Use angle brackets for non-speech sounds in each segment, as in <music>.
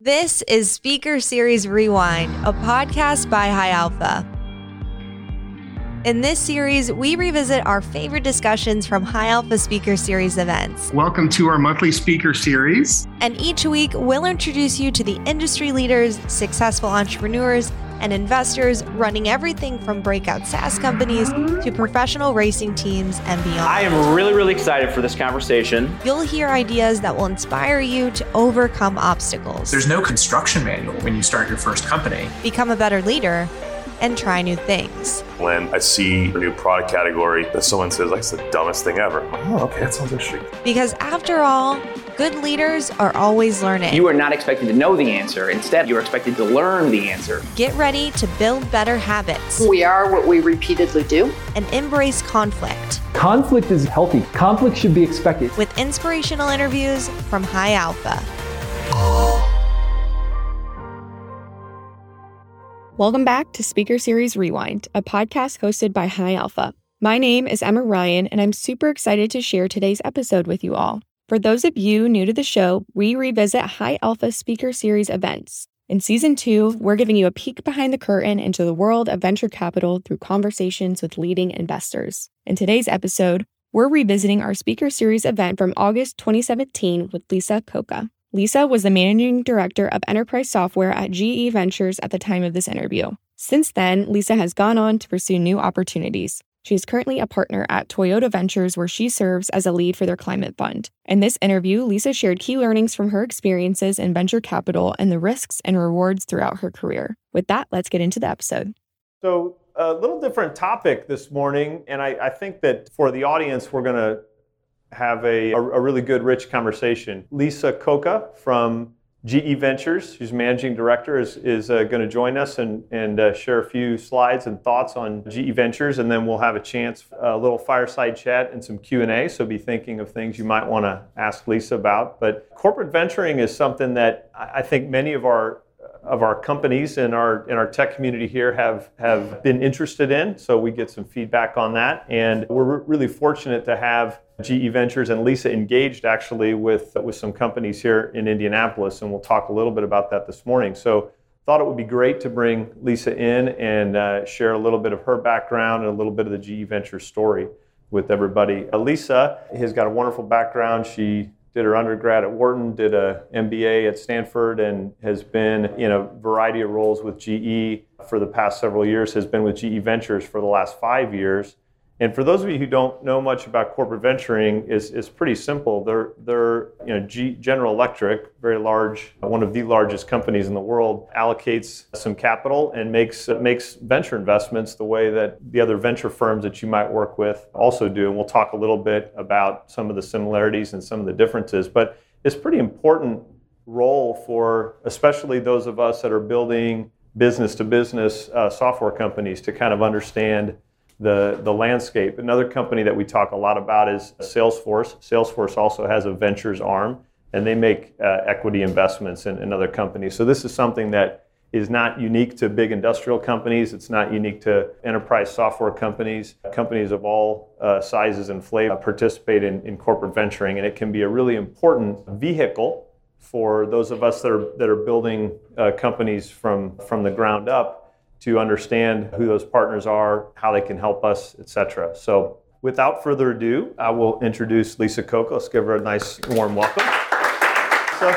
This is Speaker Series Rewind, a podcast by High Alpha. In this series, we revisit our favorite discussions from High Alpha Speaker Series events. Welcome to our monthly speaker series. And each week, we'll introduce you to the industry leaders, successful entrepreneurs, and investors running everything from breakout SaaS companies to professional racing teams and beyond. I am really, really excited for this conversation. You'll hear ideas that will inspire you to overcome obstacles. There's no construction manual when you start your first company. Become a better leader and try new things. When I see a new product category that someone says, that's the dumbest thing ever. Oh, okay, that sounds interesting. Because after all, good leaders are always learning. You are not expected to know the answer. Instead, you're expected to learn the answer. Get ready to build better habits. We are what we repeatedly do. And embrace conflict. Conflict is healthy. Conflict should be expected. With inspirational interviews from High Alpha. Welcome back to Speaker Series Rewind, a podcast hosted by High Alpha. My name is Emma Ryan, and I'm super excited to share today's episode with you all. For those of you new to the show, we revisit High Alpha Speaker Series events. In season two, we're giving you a peek behind the curtain into the world of venture capital through conversations with leading investors. In today's episode, we're revisiting our Speaker Series event from August 2017 with Lisa Coca. Lisa was the managing director of enterprise software at GE Ventures at the time of this interview. Since then, Lisa has gone on to pursue new opportunities. She is currently a partner at Toyota Ventures, where she serves as a lead for their climate fund. In this interview, Lisa shared key learnings from her experiences in venture capital and the risks and rewards throughout her career. With that, let's get into the episode. So, a little different topic this morning, and I, I think that for the audience, we're going to have a, a, really good, rich conversation. Lisa Coca from GE Ventures, she's managing director, is, is uh, going to join us and, and uh, share a few slides and thoughts on GE Ventures, and then we'll have a chance, a little fireside chat and some Q&A, so be thinking of things you might want to ask Lisa about. But corporate venturing is something that I think many of our of our companies in our in our tech community here have have been interested in. So we get some feedback on that, and we're really fortunate to have GE Ventures and Lisa engaged actually with with some companies here in Indianapolis, and we'll talk a little bit about that this morning. So thought it would be great to bring Lisa in and uh, share a little bit of her background and a little bit of the GE Ventures story with everybody. Lisa has got a wonderful background. She did her undergrad at Wharton, did a MBA at Stanford, and has been in a variety of roles with GE for the past several years, has been with GE Ventures for the last five years. And for those of you who don't know much about corporate venturing, is is pretty simple. They're they're you know G, General Electric, very large, one of the largest companies in the world, allocates some capital and makes makes venture investments the way that the other venture firms that you might work with also do. And we'll talk a little bit about some of the similarities and some of the differences. But it's pretty important role for especially those of us that are building business to business uh, software companies to kind of understand the, the landscape. Another company that we talk a lot about is Salesforce. Salesforce also has a ventures arm, and they make uh, equity investments in, in other companies. So this is something that is not unique to big industrial companies. It's not unique to enterprise software companies. Companies of all uh, sizes and flavor participate in, in corporate venturing, and it can be a really important vehicle for those of us that are, that are building uh, companies from, from the ground up to understand who those partners are, how they can help us, etc. So without further ado, I will introduce Lisa Coca. Let's give her a nice warm welcome. So,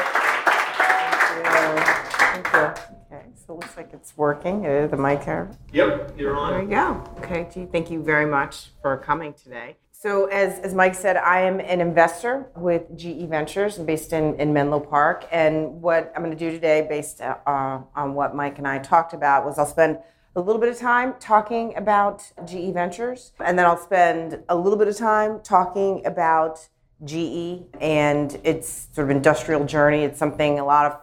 Thank you. Okay, so it looks like it's working. Uh, the mic here. Yep, you're on. There you go. Okay, gee, thank you very much for coming today. So, as, as Mike said, I am an investor with GE Ventures based in, in Menlo Park. And what I'm going to do today, based uh, on what Mike and I talked about, was I'll spend a little bit of time talking about GE Ventures, and then I'll spend a little bit of time talking about GE and its sort of industrial journey. It's something a lot of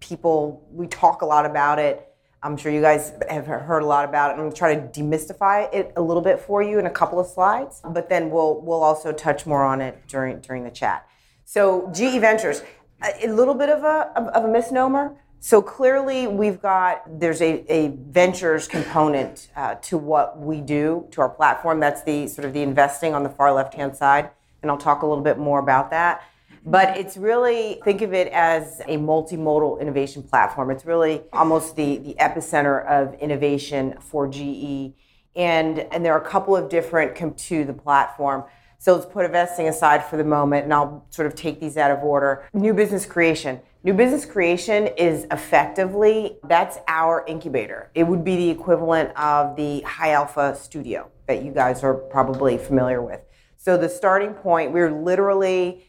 people, we talk a lot about it I'm sure you guys have heard a lot about it. I'm going to try to demystify it a little bit for you in a couple of slides, but then we'll we'll also touch more on it during during the chat. So GE Ventures, a, little bit of a of a misnomer. So clearly, we've got there's a, a ventures component uh, to what we do to our platform. That's the sort of the investing on the far left hand side, and I'll talk a little bit more about that. But it's really, think of it as a multimodal innovation platform. It's really almost the, the epicenter of innovation for GE. And, and there are a couple of different come to the platform. So let's put investing aside for the moment, and I'll sort of take these out of order. New business creation. New business creation is effectively that's our incubator. It would be the equivalent of the High Alpha Studio that you guys are probably familiar with. So the starting point, we're literally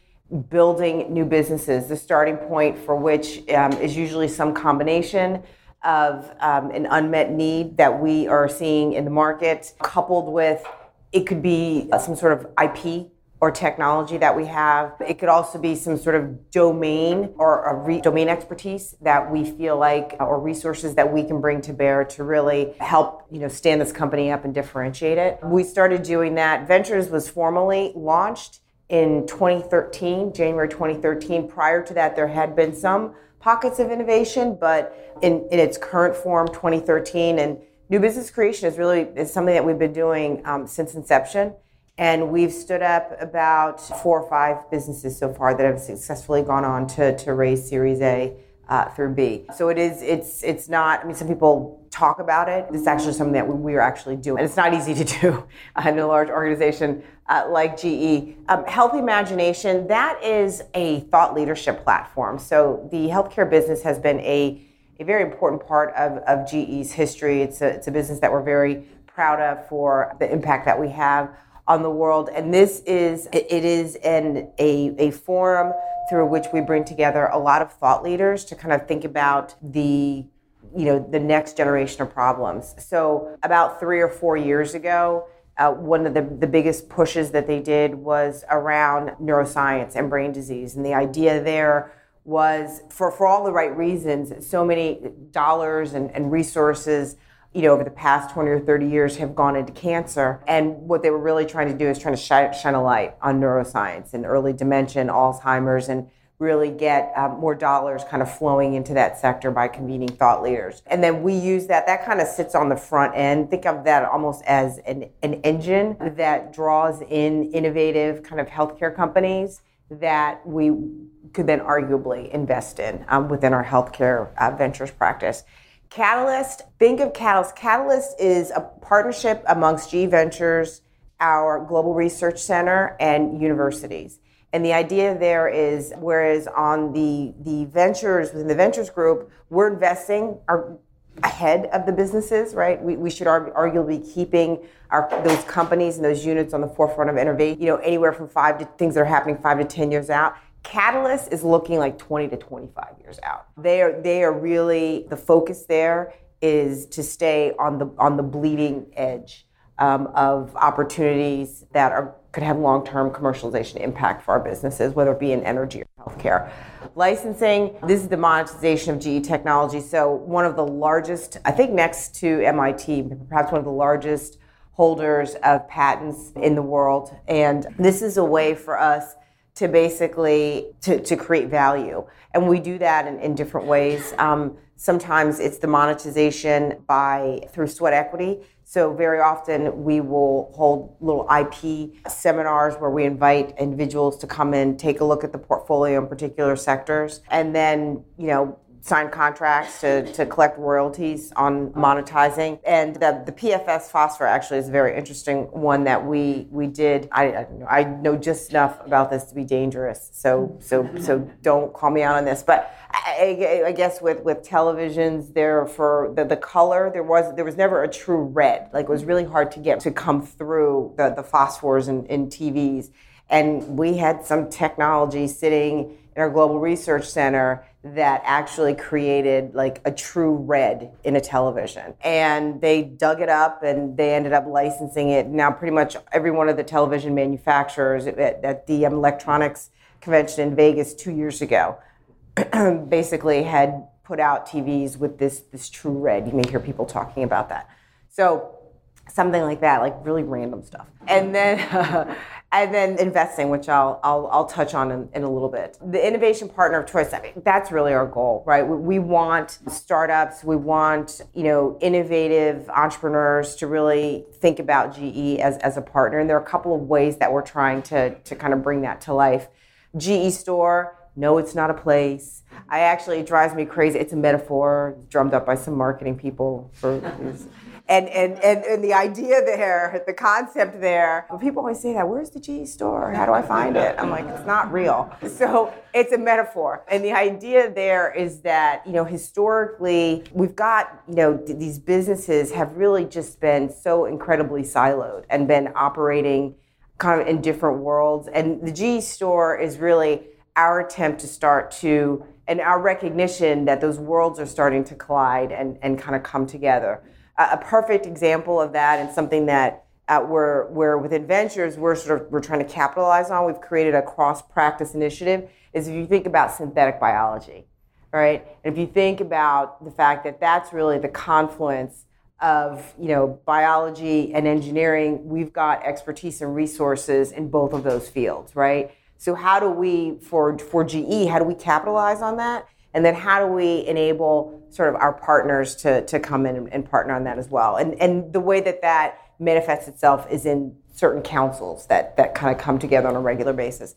building new businesses. The starting point for which um, is usually some combination of um, an unmet need that we are seeing in the market, coupled with it could be some sort of IP or technology that we have. It could also be some sort of domain or a re- domain expertise that we feel like or resources that we can bring to bear to really help, you know, stand this company up and differentiate it. We started doing that. Ventures was formally launched in 2013, January 2013. Prior to that there had been some pockets of innovation, but in, in its current form 2013 and New business creation is really is something that we've been doing um, since inception, and we've stood up about four or five businesses so far that have successfully gone on to, to raise Series A uh, through B. So it is it's it's not. I mean, some people talk about it. It's actually something that we, are actually doing, and it's not easy to do <laughs> in a large organization uh, like GE. Um, Healthymagination that is a thought leadership platform. So the healthcare business has been a a very important part of, of GE's history. It's a, it's a business that we're very proud of for the impact that we have on the world. And this is, it is an, a, a forum through which we bring together a lot of thought leaders to kind of think about the you know the next generation of problems so about three or four years ago uh, one of the, the biggest pushes that they did was around neuroscience and brain disease and the idea there was for, for all the right reasons, so many dollars and, and resources, you know, over the past 20 or 30 years have gone into cancer. And what they were really trying to do is trying to shine, shine a light on neuroscience and early dementia, Alzheimer's, and really get um, more dollars kind of flowing into that sector by convening thought leaders. And then we use that, that kind of sits on the front end. Think of that almost as an, an engine that draws in innovative kind of healthcare companies that we could then arguably invest in um, within our healthcare uh, ventures practice. Catalyst, think of Catalyst. Catalyst is a partnership amongst GE Ventures, our Global Research Center, and universities. And the idea there is, whereas on the the ventures within the ventures group, we're investing our ahead of the businesses, right? We, we should argue, arguably be keeping our those companies and those units on the forefront of innovation. You know, anywhere from five to things that are happening five to ten years out. Catalyst is looking like 20 to 25 years out. They are they are really the focus there is to stay on the on the bleeding edge um, of opportunities that are could have long-term commercialization impact for our businesses, whether it be in energy or healthcare. Licensing, this is the monetization of GE technology. So one of the largest, I think next to MIT, perhaps one of the largest holders of patents in the world. And this is a way for us to basically to, to create value and we do that in, in different ways um, sometimes it's the monetization by through sweat equity so very often we will hold little ip seminars where we invite individuals to come in take a look at the portfolio in particular sectors. And then you know sign contracts to, to collect royalties on monetizing. And the, the PFS phosphor actually is a very interesting one that we we did. I, I, know, I know just enough about this to be dangerous. So so so don't call me out on this. But I, I guess with, with televisions, there for the, the color, there was there was never a true red. Like it was really hard to get to come through the, the phosphors in, in TVs. And we had some technology sitting in our global research center that actually created like a true red in a television. And they dug it up and they ended up licensing it. Now, pretty much every one of the television manufacturers at, at the um, electronics convention in Vegas two years ago <clears throat> basically had put out TVs with this, this true red. You may hear people talking about that. So, something like that, like really random stuff. And then, uh, <laughs> and then investing, which I'll I'll, I'll touch on in, in, a little bit. The innovation partner of choice. I mean, that's really our goal, right? We, we, want startups, we want you know innovative entrepreneurs to really think about GE as as a partner, and there are a couple of ways that we're trying to to kind of bring that to life. GE store, no, it's not a place. I actually, it drives me crazy. It's a metaphor drummed up by some marketing people for. And, and, and, and the idea there, the concept there, people always say that, where's the GE store? How do I find it? I'm like, it's not real. So it's a metaphor. And the idea there is that, you know, historically, we've got, you know, th- these businesses have really just been so incredibly siloed and been operating kind of in different worlds. And the GE store is really our attempt to start to, and our recognition that those worlds are starting to collide and, and kind of come together. A perfect example of that and something that uh, we're, we're within ventures we're sort of we're trying to capitalize on. We've created a cross practice initiative is if you think about synthetic biology right? And if you think about the fact that that's really the confluence of you know biology and engineering we've got expertise and resources in both of those fields right? So how do we for for GE how do we capitalize on that and then how do we enable sort of our partners to, to come in and, and partner on that as well and and the way that that manifests itself is in certain councils that that kind of come together on a regular basis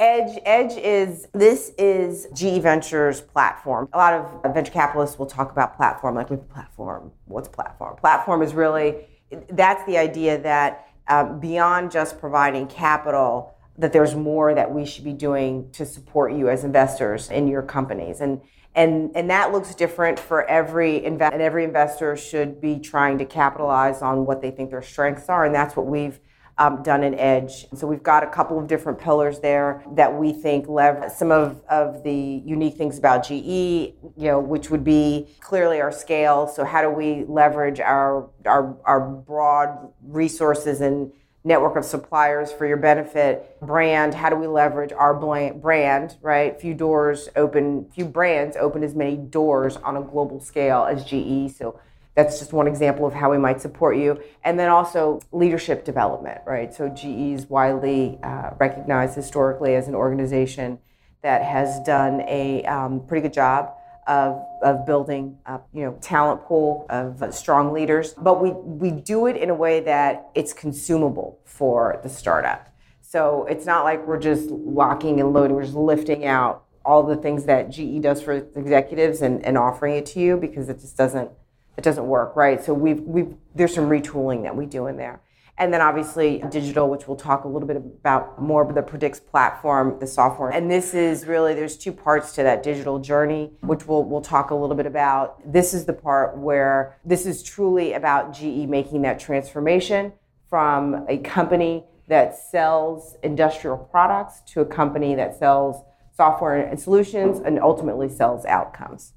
Edge, Edge is this is GE Ventures platform. A lot of venture capitalists will talk about platform, like with platform. What's platform? Platform is really that's the idea that um, beyond just providing capital, that there's more that we should be doing to support you as investors in your companies, and and and that looks different for every invest. And every investor should be trying to capitalize on what they think their strengths are, and that's what we've um, done in Edge. So we've got a couple of different pillars there that we think leverage some of, of the unique things about GE, you know, which would be clearly our scale. So how do we leverage our our, our broad resources and network of suppliers for your benefit brand how do we leverage our brand right few doors open few brands open as many doors on a global scale as ge so that's just one example of how we might support you. And then also leadership development, right? So GE is widely uh, recognized historically as an organization that has done a um, pretty good job of, of building a you know talent pool of strong leaders. But we we do it in a way that it's consumable for the startup. So it's not like we're just locking and loading, we're just lifting out all the things that GE does for executives and, and offering it to you because it just doesn't it doesn't work, right? So we've we've there's some retooling that we do in there. And then obviously digital, which we'll talk a little bit about more, but the Predix platform, the software. And this is really there's two parts to that digital journey, which we'll we'll talk a little bit about. This is the part where this is truly about GE making that transformation from a company that sells industrial products to a company that sells software and solutions and ultimately sells outcomes.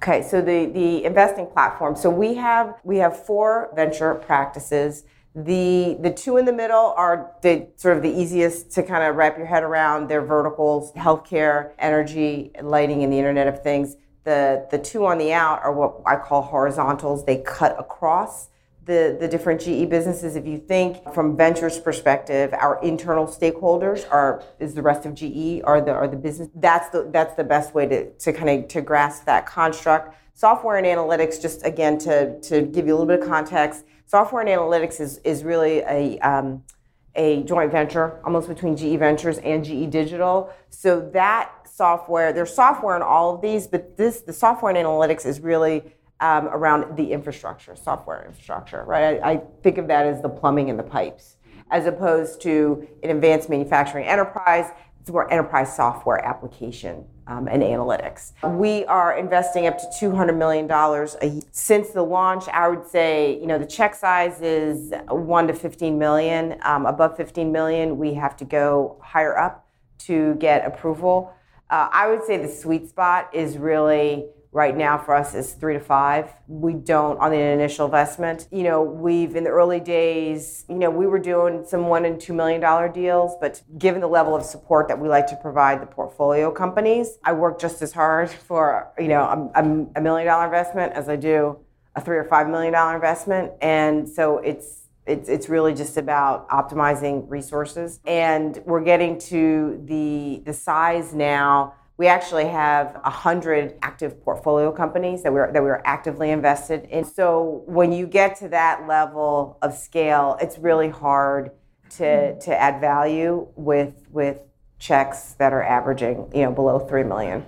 Okay, so the, the investing platform. So we have we have four venture practices. The the two in the middle are the sort of the easiest to kind of wrap your head around. They're verticals: healthcare, energy, lighting, and the Internet of Things. The the two on the out are what I call horizontals. They cut across the, the different GE businesses. If you think from ventures perspective, our internal stakeholders are is the rest of GE are the are the business. That's the that's the best way to, to kind of to grasp that construct. Software and analytics, just again to to give you a little bit of context, software and analytics is is really a um, a joint venture almost between GE Ventures and GE Digital. So that software, there's software in all of these, but this the software and analytics is really um, around the infrastructure, software infrastructure, right? I, I, think of that as the plumbing and the pipes, as opposed to an advanced manufacturing enterprise. It's more enterprise software application um, and analytics. We are investing up to $200 million a year. Since the launch, I would say, you know, the check size is 1 to 15 million. Um, above 15 million, we have to go higher up to get approval. Uh, I would say the sweet spot is really right now for us is three to five. We don't on the initial investment. You know, we've in the early days, you know, we were doing some one and two million dollar deals, but given the level of support that we like to provide the portfolio companies, I work just as hard <laughs> for you know a, a million dollar investment as I do a three or five million dollar investment, and so it's it's, it's really just about optimizing resources and we're getting to the the size now we actually have 100 active portfolio companies that we're, that we're actively invested in. So when you get to that level of scale, it's really hard to, to add value with, with checks that are averaging, you know, below 3 million.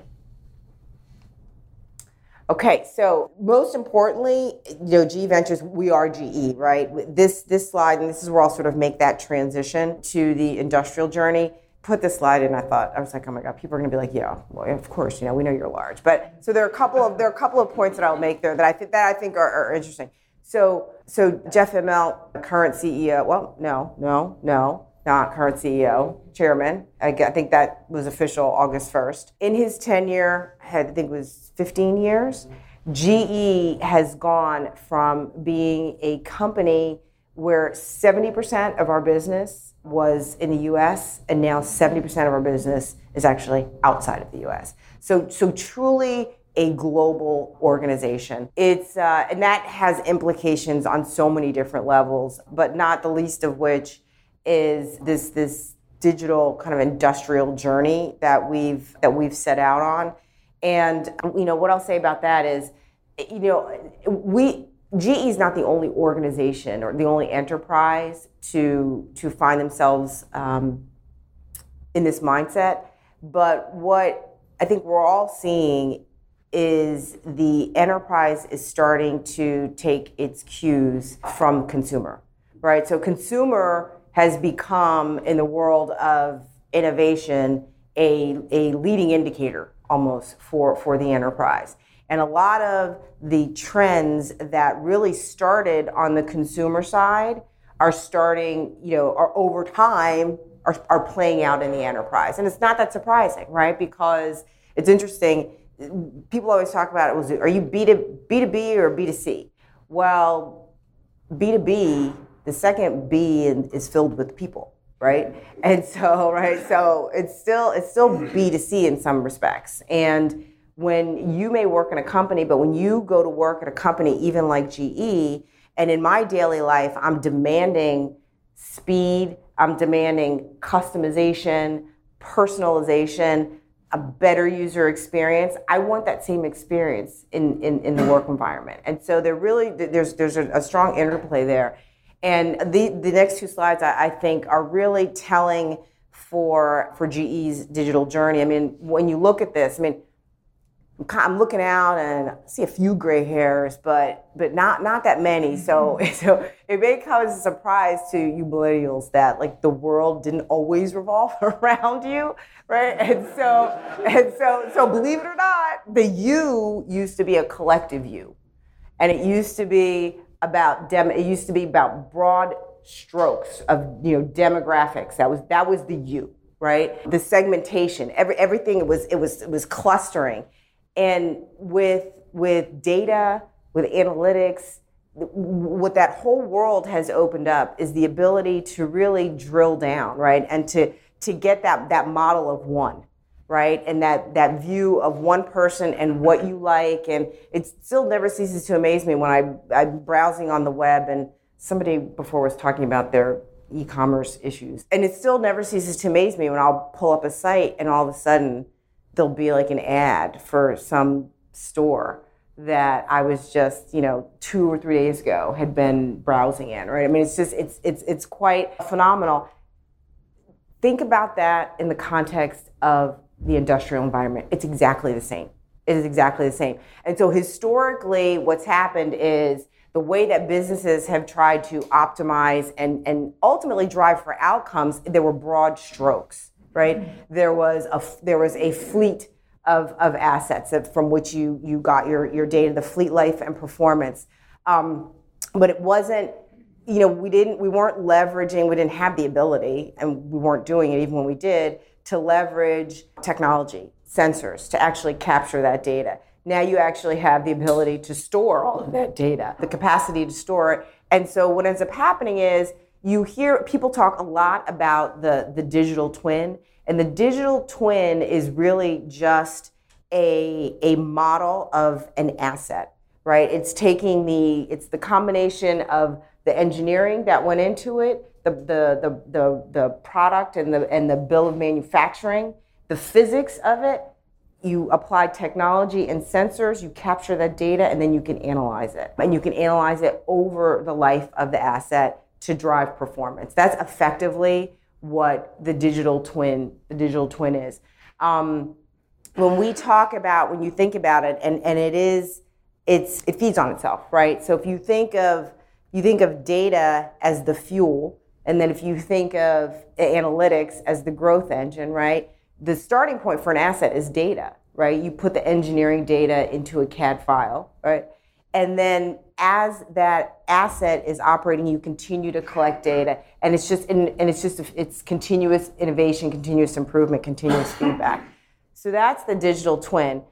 Okay, so most importantly, you know, GE Ventures, we are GE, right? This this slide, and this is where I'll sort of make that transition to the industrial journey. Put this slide in, I thought I was like, oh my god, people are going to be like, yeah, well, of course, you know, we know you're large. But so there are a couple of there are a couple of points that I'll make there that I think that I think are, are interesting. So so Jeff Immelt, current CEO, well, no, no, no, not current CEO, chairman. I, think that was official August 1st. In his tenure, had, I think it was 15 years, GE has gone from being a company where 70% of our business was in the US and now 70% of our business is actually outside of the US. So, so truly a global organization. It's uh, and that has implications on so many different levels, but not the least of which is this this digital kind of industrial journey that we've that we've set out on. And you know what I'll say about that is, you know, we GE is not the only organization or the only enterprise to to find themselves um, in this mindset. But what I think we're all seeing is the enterprise is starting to take its cues from consumer, right? So consumer has become in the world of innovation a, a leading indicator almost for, for the enterprise. And a lot of the trends that really started on the consumer side are starting, you know, are over time are, are playing out in the enterprise. And it's not that surprising, right? Because it's interesting. People always talk about it was are you B to B2B or B2C? Well, B2B the second B is filled with people, right? And so, right, so it's still it's still B to C in some respects. And when you may work in a company, but when you go to work at a company, even like GE, and in my daily life, I'm demanding speed, I'm demanding customization, personalization, a better user experience. I want that same experience in, in, in the work environment. And so there really there's there's a, a strong interplay there. And the, the next two slides, I, I think, are really telling for, for GE's digital journey. I mean, when you look at this, I mean, I'm looking out and see a few gray hairs, but but not not that many. Mm-hmm. So <laughs> so it may come as a surprise to you millennials that like the world didn't always revolve <laughs> around you, right? And so and so so believe it or not, the you used to be a collective you, and it used to be about dem. It used to be about broad strokes of you know demographics. That was that was the you, right? The segmentation, every everything it was it was it was clustering, and with with data, with analytics, what that whole world has opened up is the ability to really drill down, right, and to to get that that model of one right? And that that view of one person and what you like, and it still never ceases to amaze me when I I'm browsing on the web and somebody before was talking about their e-commerce issues, and it still never ceases to amaze me when I'll pull up a site and all of a sudden there'll be like an ad for some store that I was just, you know, two or three days ago had been browsing in, right? I mean, it's just, it's, it's, it's quite phenomenal. Think about that in the context of the industrial environment. It's exactly the same. It is exactly the same. And so historically, what's happened is the way that businesses have tried to optimize and, and ultimately drive for outcomes, there were broad strokes, right? There was a there was a fleet of, of assets that, from which you you got your, your data, the fleet life and performance. Um, but it wasn't you know we didn't we weren't leveraging we didn't have the ability and we weren't doing it even when we did to leverage technology, sensors, to actually capture that data. Now you actually have the ability to store all of that data, the capacity to store it. And so what ends up happening is you hear people talk a lot about the, the digital twin, and the digital twin is really just a, a model of an asset, right? It's taking the, it's the combination of the engineering that went into it, the, the, the, the, the product and the, and the bill of manufacturing, the physics of it, you apply technology and sensors, you capture that data, and then you can analyze it. And you can analyze it over the life of the asset to drive performance. That's effectively what the digital twin the digital twin is. Um, when we talk about when you think about it, and and it is it's it feeds on itself, right? So if you think of you think of data as the fuel, and then if you think of analytics as the growth engine, right? The starting point for an asset is data, right? You put the engineering data into a CAD file, right? And then as that asset is operating, you continue to collect data, and it's just and, and it's just it's continuous innovation, continuous improvement, continuous feedback. So that's the digital twin.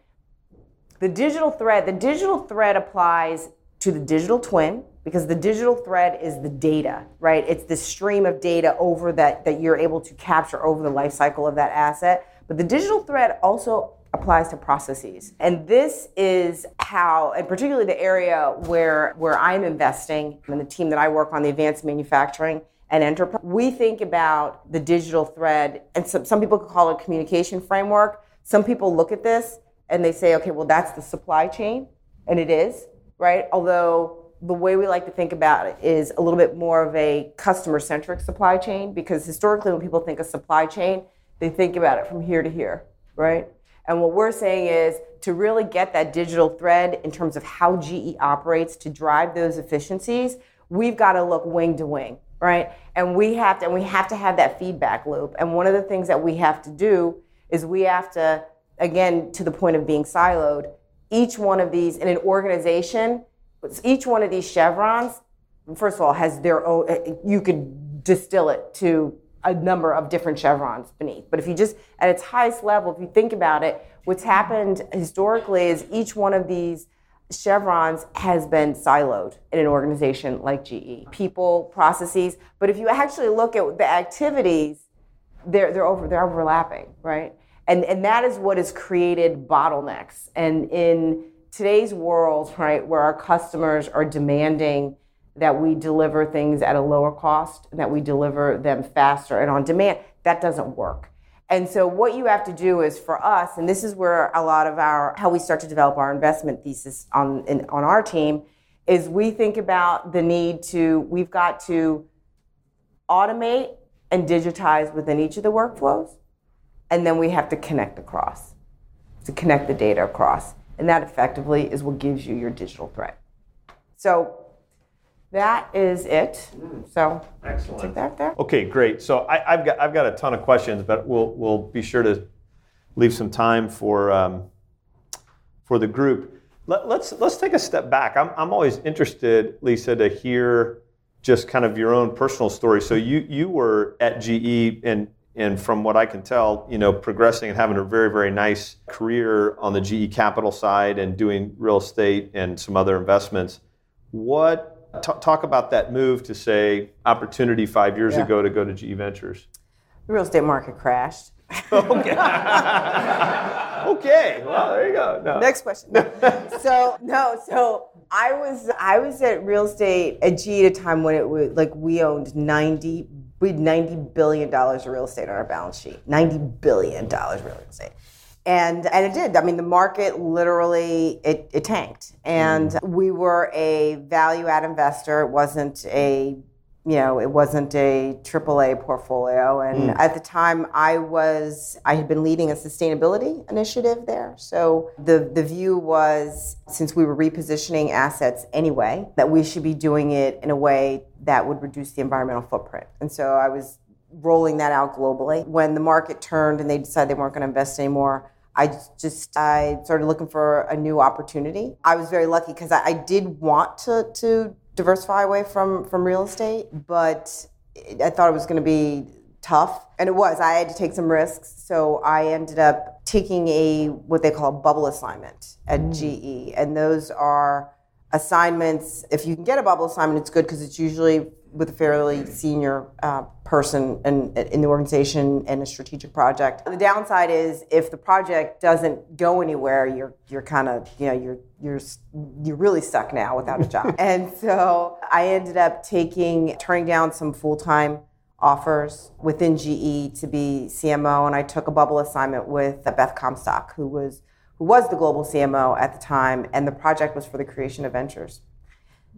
The digital thread, the digital thread applies to the digital twin because the digital thread is the data, right? It's the stream of data over that that you're able to capture over the life cycle of that asset. But the digital thread also applies to processes. And this is how, and particularly the area where where I'm investing and the team that I work on, the advanced manufacturing and enterprise, we think about the digital thread, and some, some people could call it communication framework. Some people look at this and they say, okay, well, that's the supply chain, and it is, right? Although the way we like to think about it is a little bit more of a customer centric supply chain because historically, when people think of supply chain, they think about it from here to here, right? And what we're saying is to really get that digital thread in terms of how GE operates to drive those efficiencies, we've got to look wing to wing, right? And we have to and we have to have that feedback loop. And one of the things that we have to do is we have to again to the point of being siloed, each one of these in an organization, each one of these chevrons first of all has their own you could distill it to a number of different chevrons beneath. But if you just, at its highest level, if you think about it, what's happened historically is each one of these chevrons has been siloed in an organization like GE. People, processes, but if you actually look at the activities, they're, they're, over, they're overlapping, right? And, and that is what has created bottlenecks. And in today's world, right, where our customers are demanding that we deliver things at a lower cost that we deliver them faster and on demand, that doesn't work. And so what you have to do is for us, and this is where a lot of our how we start to develop our investment thesis on in, on our team, is we think about the need to we've got to automate and digitize within each of the workflows, and then we have to connect across, to connect the data across, and that effectively is what gives you your digital thread. So that is it. So Excellent. take that there. Okay, great. So I, have got I've got a ton of questions, but we'll we'll be sure to leave some time for um, for the group. Let, us let's, let's take a step back. I'm I'm always interested, Lisa, to hear just kind of your own personal story. So you you were at GE and and from what I can tell, you know, progressing and having a very very nice career on the GE Capital side and doing real estate and some other investments. What T- talk about that move to say opportunity five years yeah. ago to go to GE Ventures. The real estate market crashed. <laughs> okay. <laughs> okay. Well, there you go. No. Next question. <laughs> so no. So I was I was at real estate at GE at a time when it was like we owned ninety we had ninety billion dollars of real estate on our balance sheet. Ninety billion dollars real estate and and it did. I mean, the market literally it, it tanked, and mm. we were a value add investor. It wasn't a you know it wasn't a AAA portfolio, and mm. at the time I was I had been leading a sustainability initiative there. So the the view was since we were repositioning assets anyway, that we should be doing it in a way that would reduce the environmental footprint. And so I was rolling that out globally. When the market turned and they decided they weren't going to invest anymore, I just I started looking for a new opportunity. I was very lucky because I, I, did want to to diversify away from from real estate, but I thought it was going to be tough, and it was. I had to take some risks, so I ended up taking a what they call a bubble assignment at mm. GE, and those are assignments. If you can get a bubble assignment, it's good because it's usually with a fairly senior uh, person in, in the organization and a strategic project. The downside is if the project doesn't go anywhere, you're you're kind of you know you're you're you're really stuck now without a job. <laughs> and so I ended up taking turning down some full time offers within GE to be CMO, and I took a bubble assignment with Beth Comstock, who was who was the global CMO at the time, and the project was for the creation of ventures.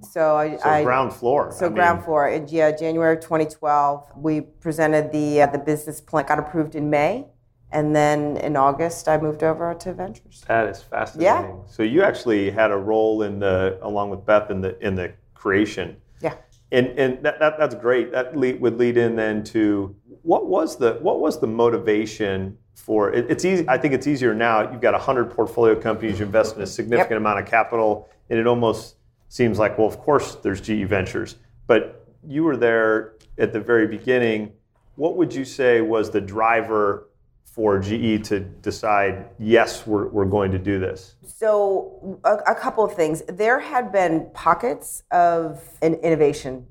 So I, So I ground floor. so I mean, ground floor. in- Yeah, January of 2012, we presented the uh, the business plan. Got approved in May, and then in August, I moved over to ventures. That is fascinating. Yeah. So you actually had a role in the, along with Beth, in the in the creation. Yeah. And and that, that that's great. That lead, would lead in then to what was the what was the motivation for it, it's easy. I think it's easier now. You've got hundred portfolio companies. You invest in a significant amount of capital, and it almost seems like, well, of course, there's GE Ventures. But you were there at the very beginning. What would you say was the driver for GE to decide, yes, we're, we're going to do this? So a, a couple of things. There had been pockets of an innovation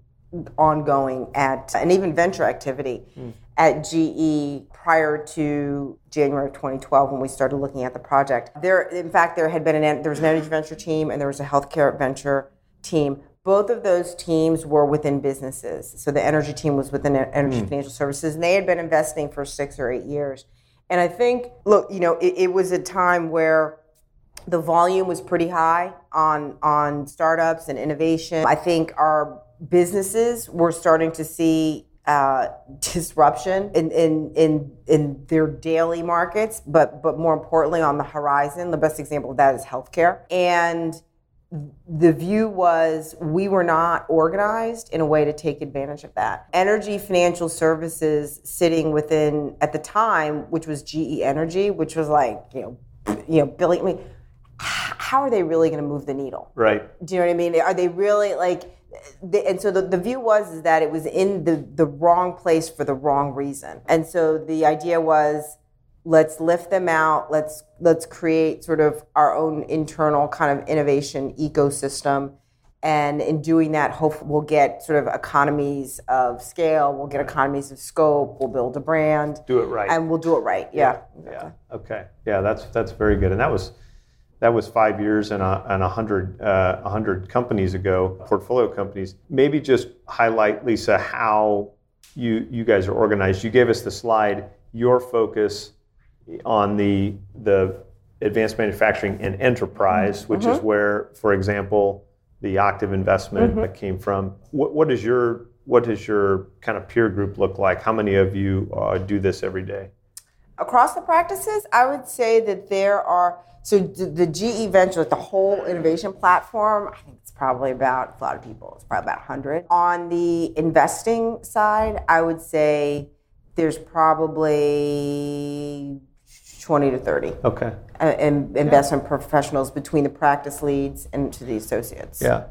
ongoing at, and even venture activity hmm. at GE prior to January of 2012 when we started looking at the project. There, in fact, there had been an there was an energy venture team and there was a healthcare venture team. Both of those teams were within businesses. So the energy team was within Energy hmm. Financial Services, and they had been investing for six or eight years. And I think, look, you know, it, it was a time where the volume was pretty high on on startups and innovation. I think our businesses were starting to see uh, disruption in, in in in their daily markets, but but more importantly on the horizon. The best example of that is healthcare. And the view was we were not organized in a way to take advantage of that. Energy financial services sitting within at the time, which was GE Energy, which was like you know you know billion. I mean, how are they really going to move the needle? Right. Do you know what I mean? Are they really like? The, and so the, the view was is that it was in the the wrong place for the wrong reason. And so the idea was let's lift them out let's let's create sort of our own internal kind of innovation ecosystem and in doing that hope we'll get sort of economies of scale we'll get economies of scope we'll build a brand Do it right. and we'll do it right yeah yeah. Okay. Yeah, that's that's very good. And that was that was five years and a, and hundred uh, hundred companies ago, portfolio companies. Maybe just highlight, Lisa, how you you guys are organized. You gave us the slide. Your focus on the the advanced manufacturing and enterprise, which is where, for example, the Octiv investment that came from. What, what is your what does your kind of peer group look like? How many of you uh, do this every day? Across the practices, I would say that there are so the, the GE Venture, the whole innovation platform. I think it's probably about a lot of people. It's probably about hundred. On the investing side, I would say there's probably twenty to thirty Okay. And, in, investment professionals between the practice leads and to the associates. Yeah.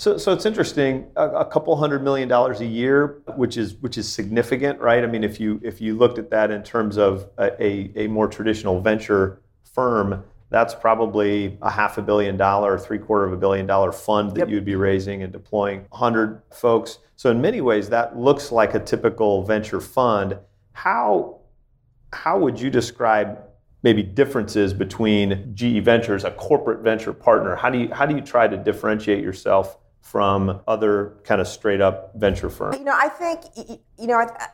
So, so it's interesting. A, a couple hundred million dollars a year, which is which is significant, right? I mean, if you if you looked at that in terms of a, a, a more traditional venture firm, that's probably a half a billion dollar, three quarter of a billion dollar fund that Yep. you'd be raising and deploying 100 folks. So in many ways, that looks like a typical venture fund. How how would you describe maybe differences between GE Ventures, a corporate venture partner? How do you how do you try to differentiate yourself from other kind of straight up venture firms? You know, I think you know, I,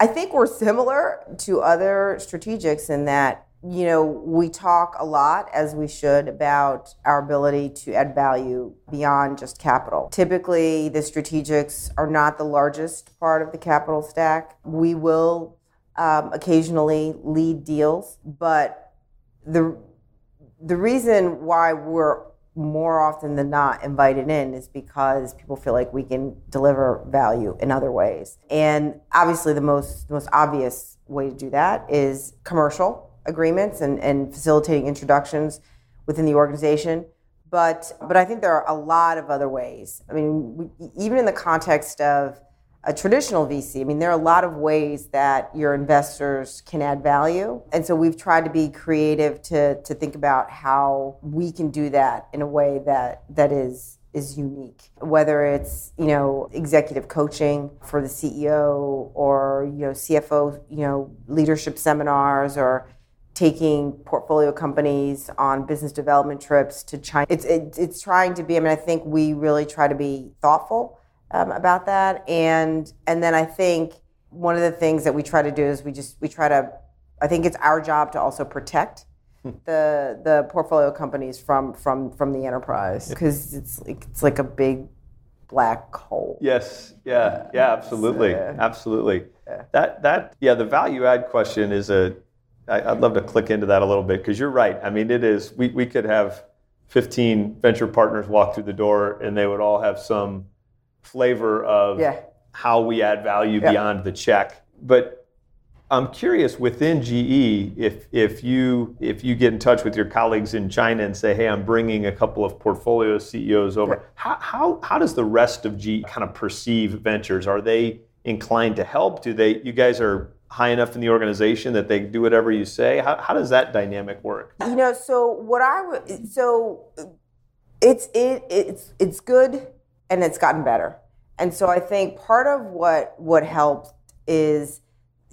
I think we're similar to other strategics in that you know we talk a lot as we should about our ability to add value beyond just capital. Typically, the strategics are not the largest part of the capital stack. We will um, occasionally lead deals, but the the reason why we're more often than not invited in is because people feel like we can deliver value in other ways. And obviously the most most obvious way to do that is commercial agreements and, and facilitating introductions within the organization. But but I think there are a lot of other ways. I mean, we, even in the context of a traditional VC, I mean, there are a lot of ways that your investors can add value. And so we've tried to be creative to, to think about how we can do that in a way that, that is is unique. Whether it's, you know, executive coaching for the CEO or, you know, CFO, you know, leadership seminars or taking portfolio companies on business development trips to China. It's, it, it's trying to be, I mean, I think we really try to be thoughtful um, about that. And, and then I think one of the things that we try to do is we just, we try to, I think it's our job to also protect the, the portfolio companies from, from, from the enterprise because it's like, it's like a big black hole. Yes. Yeah. Yeah. Absolutely. Absolutely. That that yeah. The value add question is a. I, I'd love to click into that a little bit because you're right. I mean, it is. We we could have 15 venture partners walk through the door and they would all have some flavor of Yeah. how we add value Yeah. beyond the check. But I'm curious within GE if if you if you get in touch with your colleagues in China and say, hey, I'm bringing a couple of portfolio CEOs over. How, how how does the rest of GE kind of perceive ventures? Are they inclined to help? Do they you guys are high enough in the organization that they do whatever you say? How, how does that dynamic work? You know, so what I would so it's it it's it's good and it's gotten better. And so I think part of what what helped is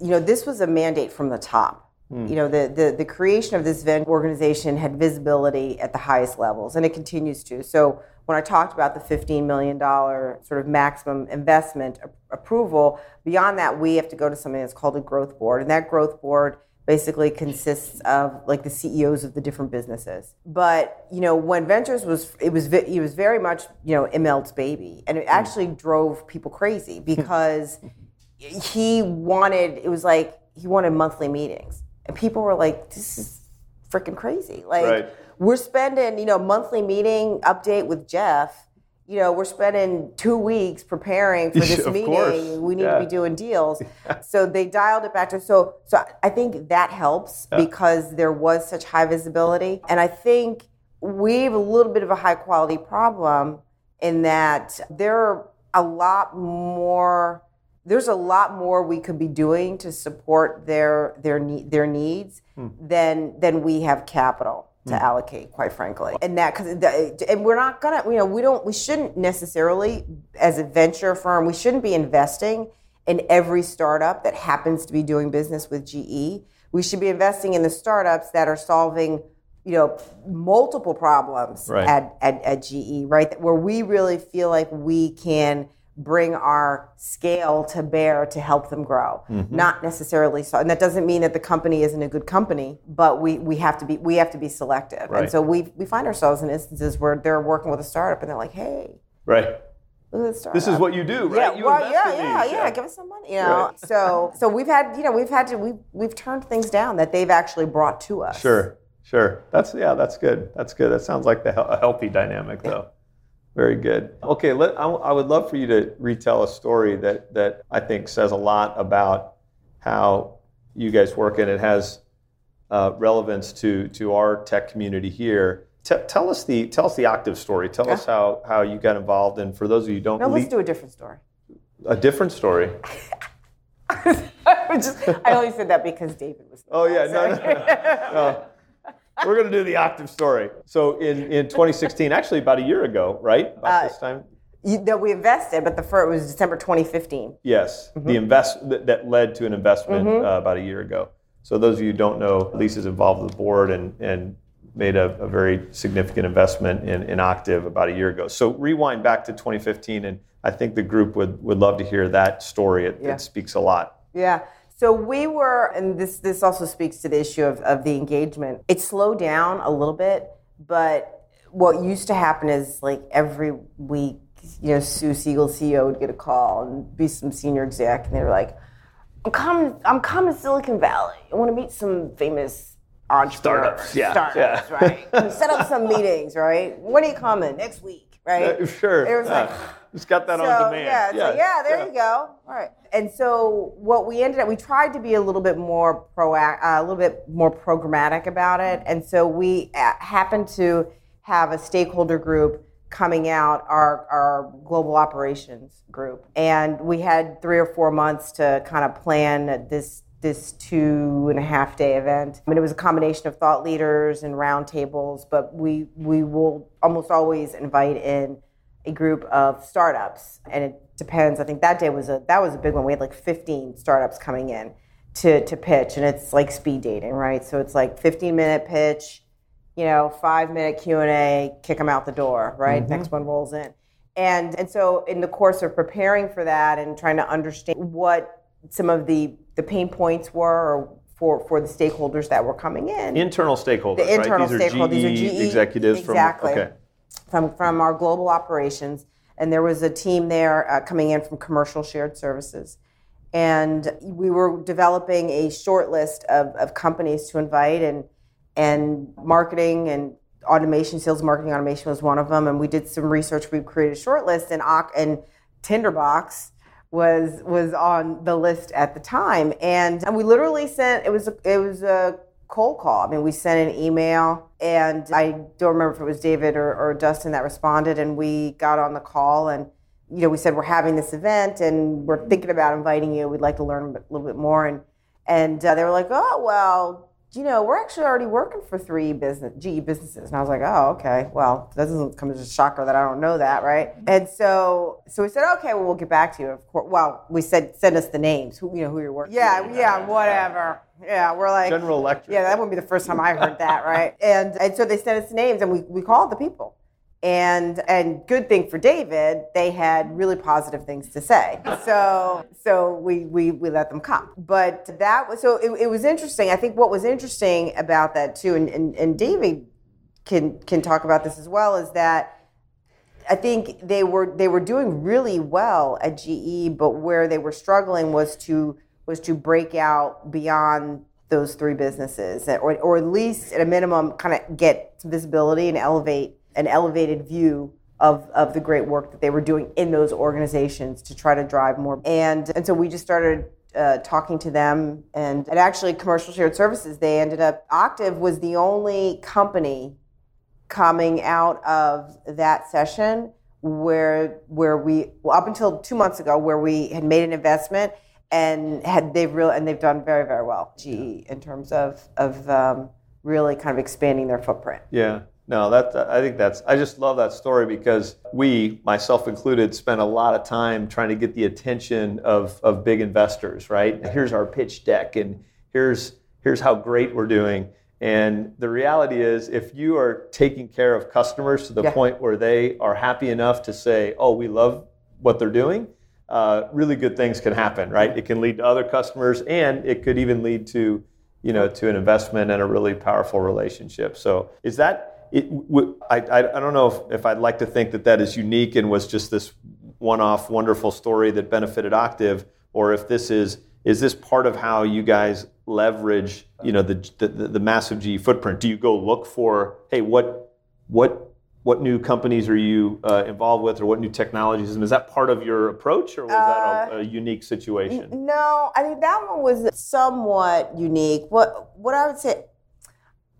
you know, this was a mandate from the top. Hmm. You know, the, the the creation of this event organization had visibility at the highest levels, and it continues to. So when I talked about the $15 million sort of maximum investment a- approval, beyond that, we have to go to something that's called a growth board, and that growth board basically consists of like the CEOs of the different businesses. But you know, when Ventures was, it was it was very much you know Immelt's baby, and it actually drove people crazy because he wanted it was like he wanted monthly meetings, and people were like, "This is freaking crazy!" Like Right. we're spending you know monthly meeting update with Jeff. You know, we're spending two weeks preparing for this <laughs> meeting. course. We need Yeah. to be doing deals. <laughs> So they dialed it back to so so I think that helps because there was such high visibility. And I think we have a little bit of a high quality problem in that there are a lot more there's a lot more we could be doing to support their their need their needs hmm. than than we have capital to hmm. allocate quite frankly. And that because and we're not gonna you know we don't we shouldn't necessarily as a venture firm we shouldn't be investing in every startup that happens to be doing business with GE we should be investing in the startups that are solving you know multiple problems Right. at, at, at GE right? Where we really feel like we can bring our scale to bear to help them grow Mm-hmm. not necessarily so and that doesn't mean that the company isn't a good company but we, we have to be we have to be selective Right. and so we we find ourselves in instances where they're working with a startup and they're like hey Right. this is what you do, right? yeah, you well, yeah, yeah, these. yeah. Give us some money, you know. Right. So, so we've had, you know, we've had to, we've we've turned things down that they've actually brought to us. Sure, sure. That's yeah, that's good. That's good. That sounds like the, a healthy dynamic, though. Very good. Okay, let, I, I would love for you to retell a story that that I think says a lot about how you guys work, and it has uh, relevance to to our tech community here. T- tell us the tell us the Octiv story. Tell us how how you got involved, and for those of you who don't, know. No, let's le- do a different story. a different story. <laughs> I just, I only said that because David was. Oh yeah, no, no, no. <laughs> We're gonna do the Octiv story. So in, in 2016, actually about a year ago, right? About Uh, this time. You, that we invested, but the first was December 2015. Yes, Mm-hmm. the invest that, that led to an investment uh, about a year ago. So those of you who don't know, Lisa's involved with the board and and made a, a very significant investment in, in Octiv about a year ago. So rewind back to 2015, and I think the group would, would love to hear that story. It, Yeah. it speaks a lot. Yeah. So we were, and this this also speaks to the issue of, of the engagement. It slowed down a little bit, but what used to happen is like every week, you know, Sue Siegel, CEO, would get a call and be some senior exec, and they were like, "I'm coming, I'm coming to Silicon Valley. I want to meet some famous entrepreneurs, Startups, yeah, startups, right? And set up some meetings, right? When are you coming? Next week, right? Uh, sure. It was yeah. like. just got that So, on demand. Yeah, so yeah, there you go. All right. And so what we ended up, we tried to be a little bit more proact, uh, a little bit more programmatic about it. And so we uh, happened to have a stakeholder group coming out, our, our global operations group. And we had three or four months to kind of plan this this two and a half day event. I mean, it was a combination of thought leaders and roundtables, but we we will almost always invite in a group of startups, and it depends. I think that day was a that was a big one. We had like 15 startups coming in to to pitch, and it's like speed dating, right? So it's like 15 minute pitch, you know, five minute Q and A, kick them out the door, right? Mm-hmm. Next one rolls in, and and so in the course of preparing for that and trying to understand what some of the the pain points were or for for the stakeholders that were coming in Internal stakeholders, the internal right? These are stakeholders. These are GE GE executives exactly from. Okay. From from our global operations, and there was a team there uh, coming in from commercial shared services. And we were developing a short list of, of companies to invite, and, and marketing and automation, sales marketing automation was one of them. And we did some research. We created a short list, and, and Tinderbox was was on the list at the time. And, and we literally sent it was a, it was a cold call. I mean, we sent an email, and I don't remember if it was David or, or Dustin that responded, and we got on the call and you know, we said we're having this event and we're thinking about inviting you. We'd like to learn a little bit more. And and uh, they were like, oh well, you know, we're actually already working for three business GE businesses. And I was like, oh okay, well that doesn't come as a shocker that I don't know that, right? And so so we said, okay, well we'll get back to you. Of course, well we said send us the names, who you know who you're working. Yeah, yeah, whatever. Yeah, we're like General Electric. Yeah, that wouldn't be the first time I heard that, <laughs> right? And and so they sent us names, and we we called the people and and good thing for David, they had really positive things to say. <laughs> So so we we, we let them come. But that was so it, it was interesting. I think what was interesting about that too, and, and, and David can can talk about this as well, is that I think they were they were doing really well at GE, but where they were struggling was to was to break out beyond those three businesses, or, or at least at a minimum, kind of get visibility and elevate an elevated view of, of the great work that they were doing in those organizations to try to drive more. And, and so we just started uh, talking to them. And, and actually, Commercial Shared Services, they ended up, Octiv was the only company coming out of that session where where we well, up until two months ago where we had made an investment and had they've real and they've done very very well GE in terms of of um, really kind of expanding their footprint. Yeah. No, that I think that's I just love that story because we, myself included, spent a lot of time trying to get the attention of, of big investors, right? And here's our pitch deck and here's here's how great we're doing. And the reality is if you are taking care of customers to the Yeah. point where they are happy enough to say, "Oh, we love what they're doing," uh, really good things can happen, right? It can lead to other customers, and it could even lead to, you know, to an investment and a really powerful relationship. So, is that it? I, I don't know if, if I'd like to think that that is unique and was just this one-off wonderful story that benefited Octiv, or if this is is this part of how you guys leverage, you know, the the, the massive G footprint? Do you go look for, hey, what what what new companies are you uh, involved with, or what new technologies? And is that part of your approach, or was that a, a unique situation? No, I think that one was somewhat unique. What what I would say,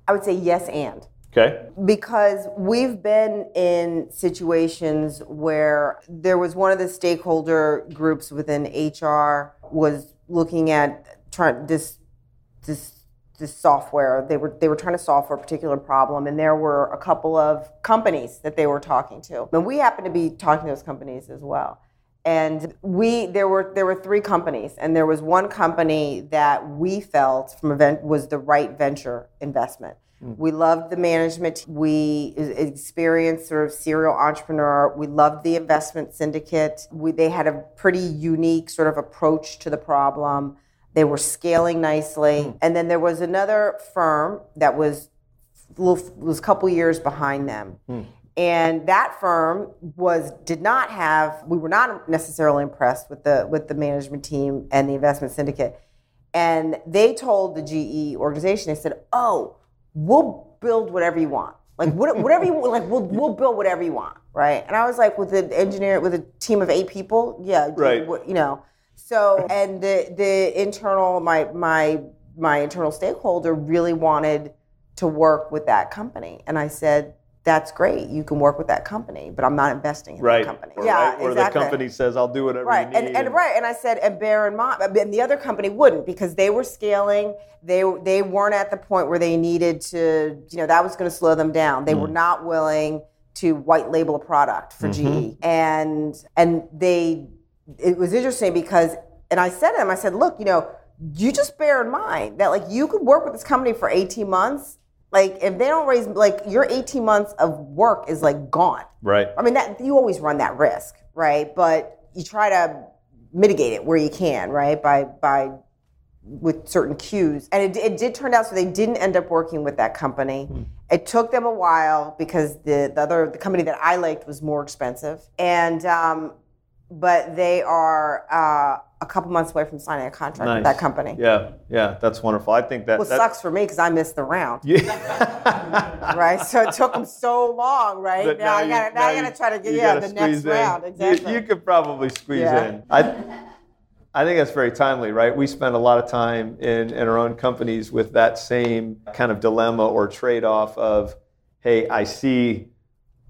I would say yes and Okay. because we've been in situations where there was one of the stakeholder groups within HR was looking at trying this this this software they were they were trying to solve for a particular problem and there were a couple of companies that they were talking to. And we happened to be talking to those companies as well. And we there were there were three companies and there was one company that we felt from event was the right venture investment. Hmm. We loved the management we experienced sort of serial entrepreneur we loved the investment syndicate. We, they had a pretty unique sort of approach to the problem they were scaling nicely. Mm-hmm. And then there was another firm that was was a couple years behind them. Mm. And that firm was did not have we were not necessarily impressed with the with the management team and the investment syndicate. And they told the GE organization they said oh we'll build whatever you want. Like what- whatever you like we'll, <laughs> we'll build whatever you want right? And I was like with an engineer with a team of eight people? Yeah Right. you know so and the the internal my my my internal stakeholder really wanted to work with that company and I said that's great you can work with that company but I'm not investing in Right. that company Or, yeah right, Where exactly. the company says, "I'll do whatever right you need." and, and right and I said and bear in mind and the other company wouldn't because they were scaling they they weren't at the point where they needed to you know that was going to slow them down they were Mm. not willing to white label a product for Mm-hmm. GE and and they it was interesting because and I said to them I said look you know you just bear in mind that like you could work with this company for 18 months like if they don't raise like your 18 months of work is like gone right. I mean, that you always run that risk, right? But you try to mitigate it where you can, right? By by with certain cues. And it, it did turn out so they didn't end up working with that company. It took them a while because the, the other the company that I liked was more expensive. And um, but they are uh, a couple months away from signing a contract with that company. Yeah, yeah, that's wonderful. I think that Well, that- sucks for me because I missed the round, Yeah. <laughs> right? So it took them so long, right? But now, you- gotta, now, now I gotta you- try to get yeah the next in. round. You- Exactly. You, could probably squeeze Yeah. in. I, I think that's very timely, right? We spend a lot of time in, in our own companies with that same kind of dilemma or trade off of, hey, I see,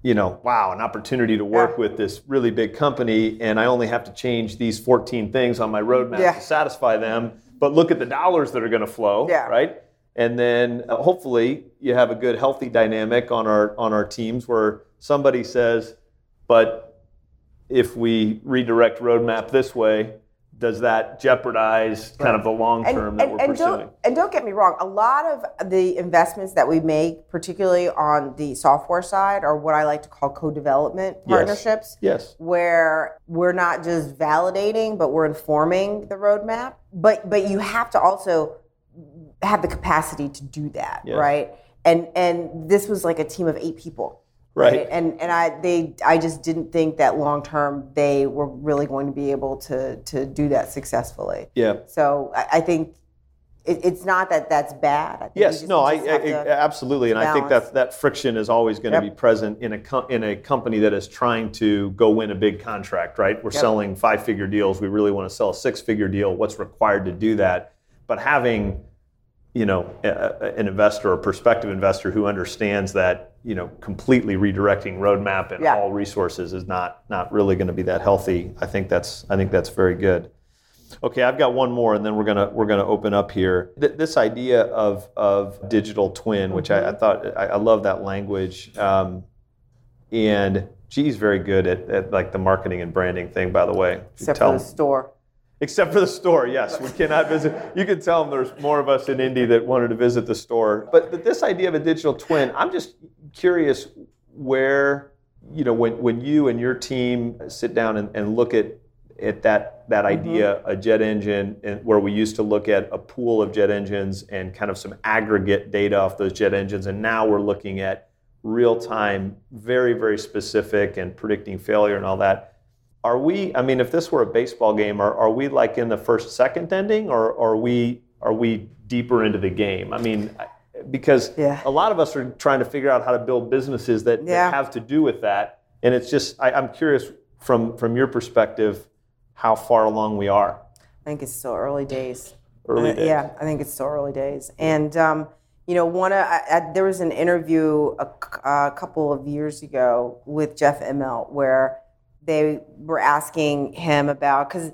you know, wow, an opportunity to work Yeah. with this really big company, and I only have to change these 14 things on my roadmap Yeah. to satisfy them. But look at the dollars that are going to flow, Yeah. right? And then uh, hopefully you have a good, healthy dynamic on our on our teams where somebody says, but if we redirect roadmap this way, does that jeopardize kind of the long term that we're and pursuing? Don't, and don't get me wrong, a lot of the investments that we make, particularly on the software side, are what I like to call co-development Yes. partnerships. Yes. Where we're not just validating, but we're informing the roadmap. But but you have to also have the capacity to do that, Yes. right? And and this was like a team of eight people. Right. And and I they I just didn't think that long term they were really going to be able to to do that successfully. Yeah. So I, I think it, it's not that that's bad. I think Yes, just- no, I, I, absolutely, and I think that that friction is always going to Yep. be present in a com- in a company that is trying to go win a big contract. Right, we're Yep. selling five figure deals. We really want to sell a six figure deal. What's required to do that? But having you know a, an investor or prospective investor who understands that you know completely redirecting roadmap and Yeah. all resources is not not really going to be that healthy. I think that's I think that's very good. Okay, I've got one more, and then we're gonna we're gonna open up here. Th- this idea of of digital twin, which I, I thought I, I love that language, um, and G's very good at, at like the marketing and branding thing. By the way, except Tell for the store. Except for the store, yes. We cannot visit. You can tell them there's more of us in Indy that wanted to visit the store. But, this idea of a digital twin, I'm just curious where, you know, when, when you and your team sit down and, and look at, at that, that mm-hmm. idea, a jet engine, and where we used to look at a pool of jet engines and kind of some aggregate data off those jet engines, and now we're looking at real time, very, very specific and predicting failure and all that are we i mean if this were a baseball game are, are we like in the first second ending or, or are we are we deeper into the game i mean because Yeah. a lot of us are trying to figure out how to build businesses that, that have to do with that and it's just I, i'm curious from from your perspective how far along we are I think it's still early days. early Uh, days Yeah, I think it's still early days. And um, you know, one of, I, I, there was an interview a couple of years ago with Jeff Immelt where they were asking him about because.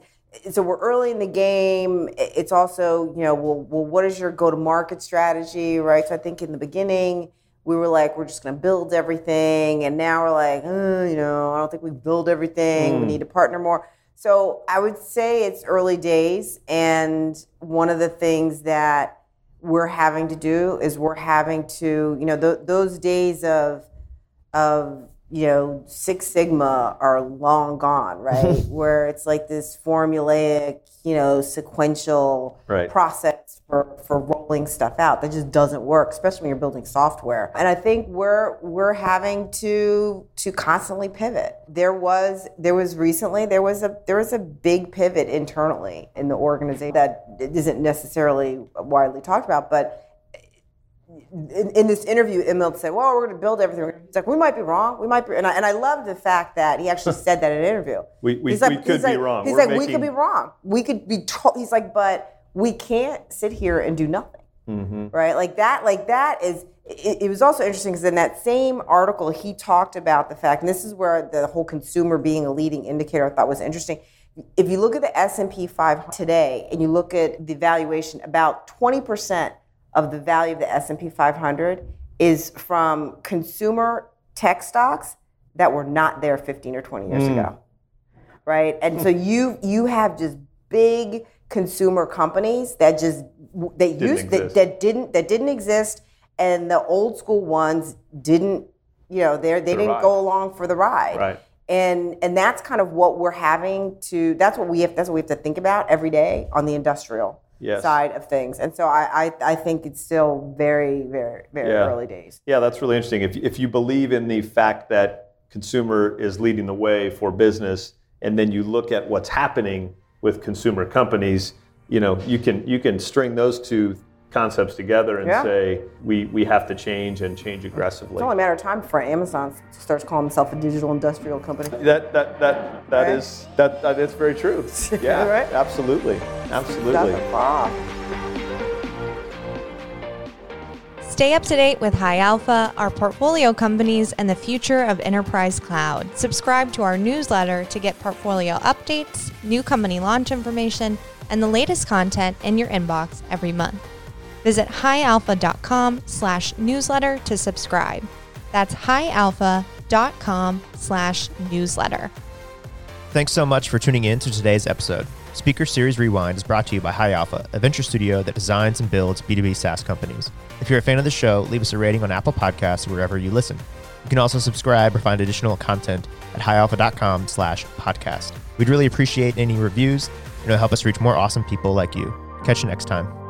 So we're early in the game. It's also, you know, well, well, what is your go-to-market strategy, right? So I think in the beginning we were like, we're just going to build everything, and now we're like, uh, you know, I don't think we build everything. We need to partner more. So I would say it's early days, and one of the things that we're having to do is we're having to, you know, th- those days of of you know Six Sigma are long gone, <laughs> right? Where it's like this formulaic, you know, sequential Right. process for, for rolling stuff out that just doesn't work, especially when you're building software. And I think we're we're having to to constantly pivot. There was there was recently there was a there was a big pivot internally in the organization that isn't necessarily widely talked about, but in, in this interview, Immelt said, "Well, we're going to build everything." He's like, "We might be wrong. We might be," and I, and I love the fact that he actually said that in an interview. <laughs> We- we- He's like- we could be wrong. He's We're like, "We could be wrong. We could be." To-. He's like, "But we can't sit here and do nothing." Mm-hmm. right? Like that, like that is. It, it was also interesting because in that same article, he talked about the fact, and this is where the whole consumer being a leading indicator I thought was interesting. If you look at the S and P 500 today, and you look at the valuation, about 20 percent of the value of the S and P 500 is from consumer tech stocks that were not there 15 or 20 years hmm. ago right? And so hmm. you you have just big consumer companies that just that used that, that didn't that didn't exist, and the old school ones didn't. You know, they they didn't Survive. go along for the ride. Right. And and that's kind of what we're having to. That's what we have. That's what we have to think about every day on the industrial. Yes. side of things. And so I, I, I think it's still very, very, very Yeah. early days. Yeah, that's really interesting. If, if you believe in the fact that consumer is leading the way for business, and then you look at what's happening with consumer companies, you know, you can you can string those two concepts together and Yeah. say we, we have to change and change aggressively. It's only a matter of time before Amazon starts calling himself a digital industrial company. That that that that Right? is that that is very true. <laughs> Yeah, Right? absolutely, absolutely. Nothing far off. Stay up to date with High Alpha, our portfolio companies, and the future of enterprise cloud. Subscribe to our newsletter to get portfolio updates, new company launch information, and the latest content in your inbox every month. Visit highalpha.com slash newsletter to subscribe. That's highalpha.com slash newsletter. Thanks so much for tuning in to today's episode. Speaker Series Rewind is brought to you by High Alpha, a venture studio that designs and builds B2B SaaS companies. If you're a fan of the show, leave us a rating on Apple Podcasts or wherever you listen. You can also subscribe or find additional content at highalpha.com slash podcast. We'd really appreciate any reviews. It'll help us reach more awesome people like you. Catch you next time.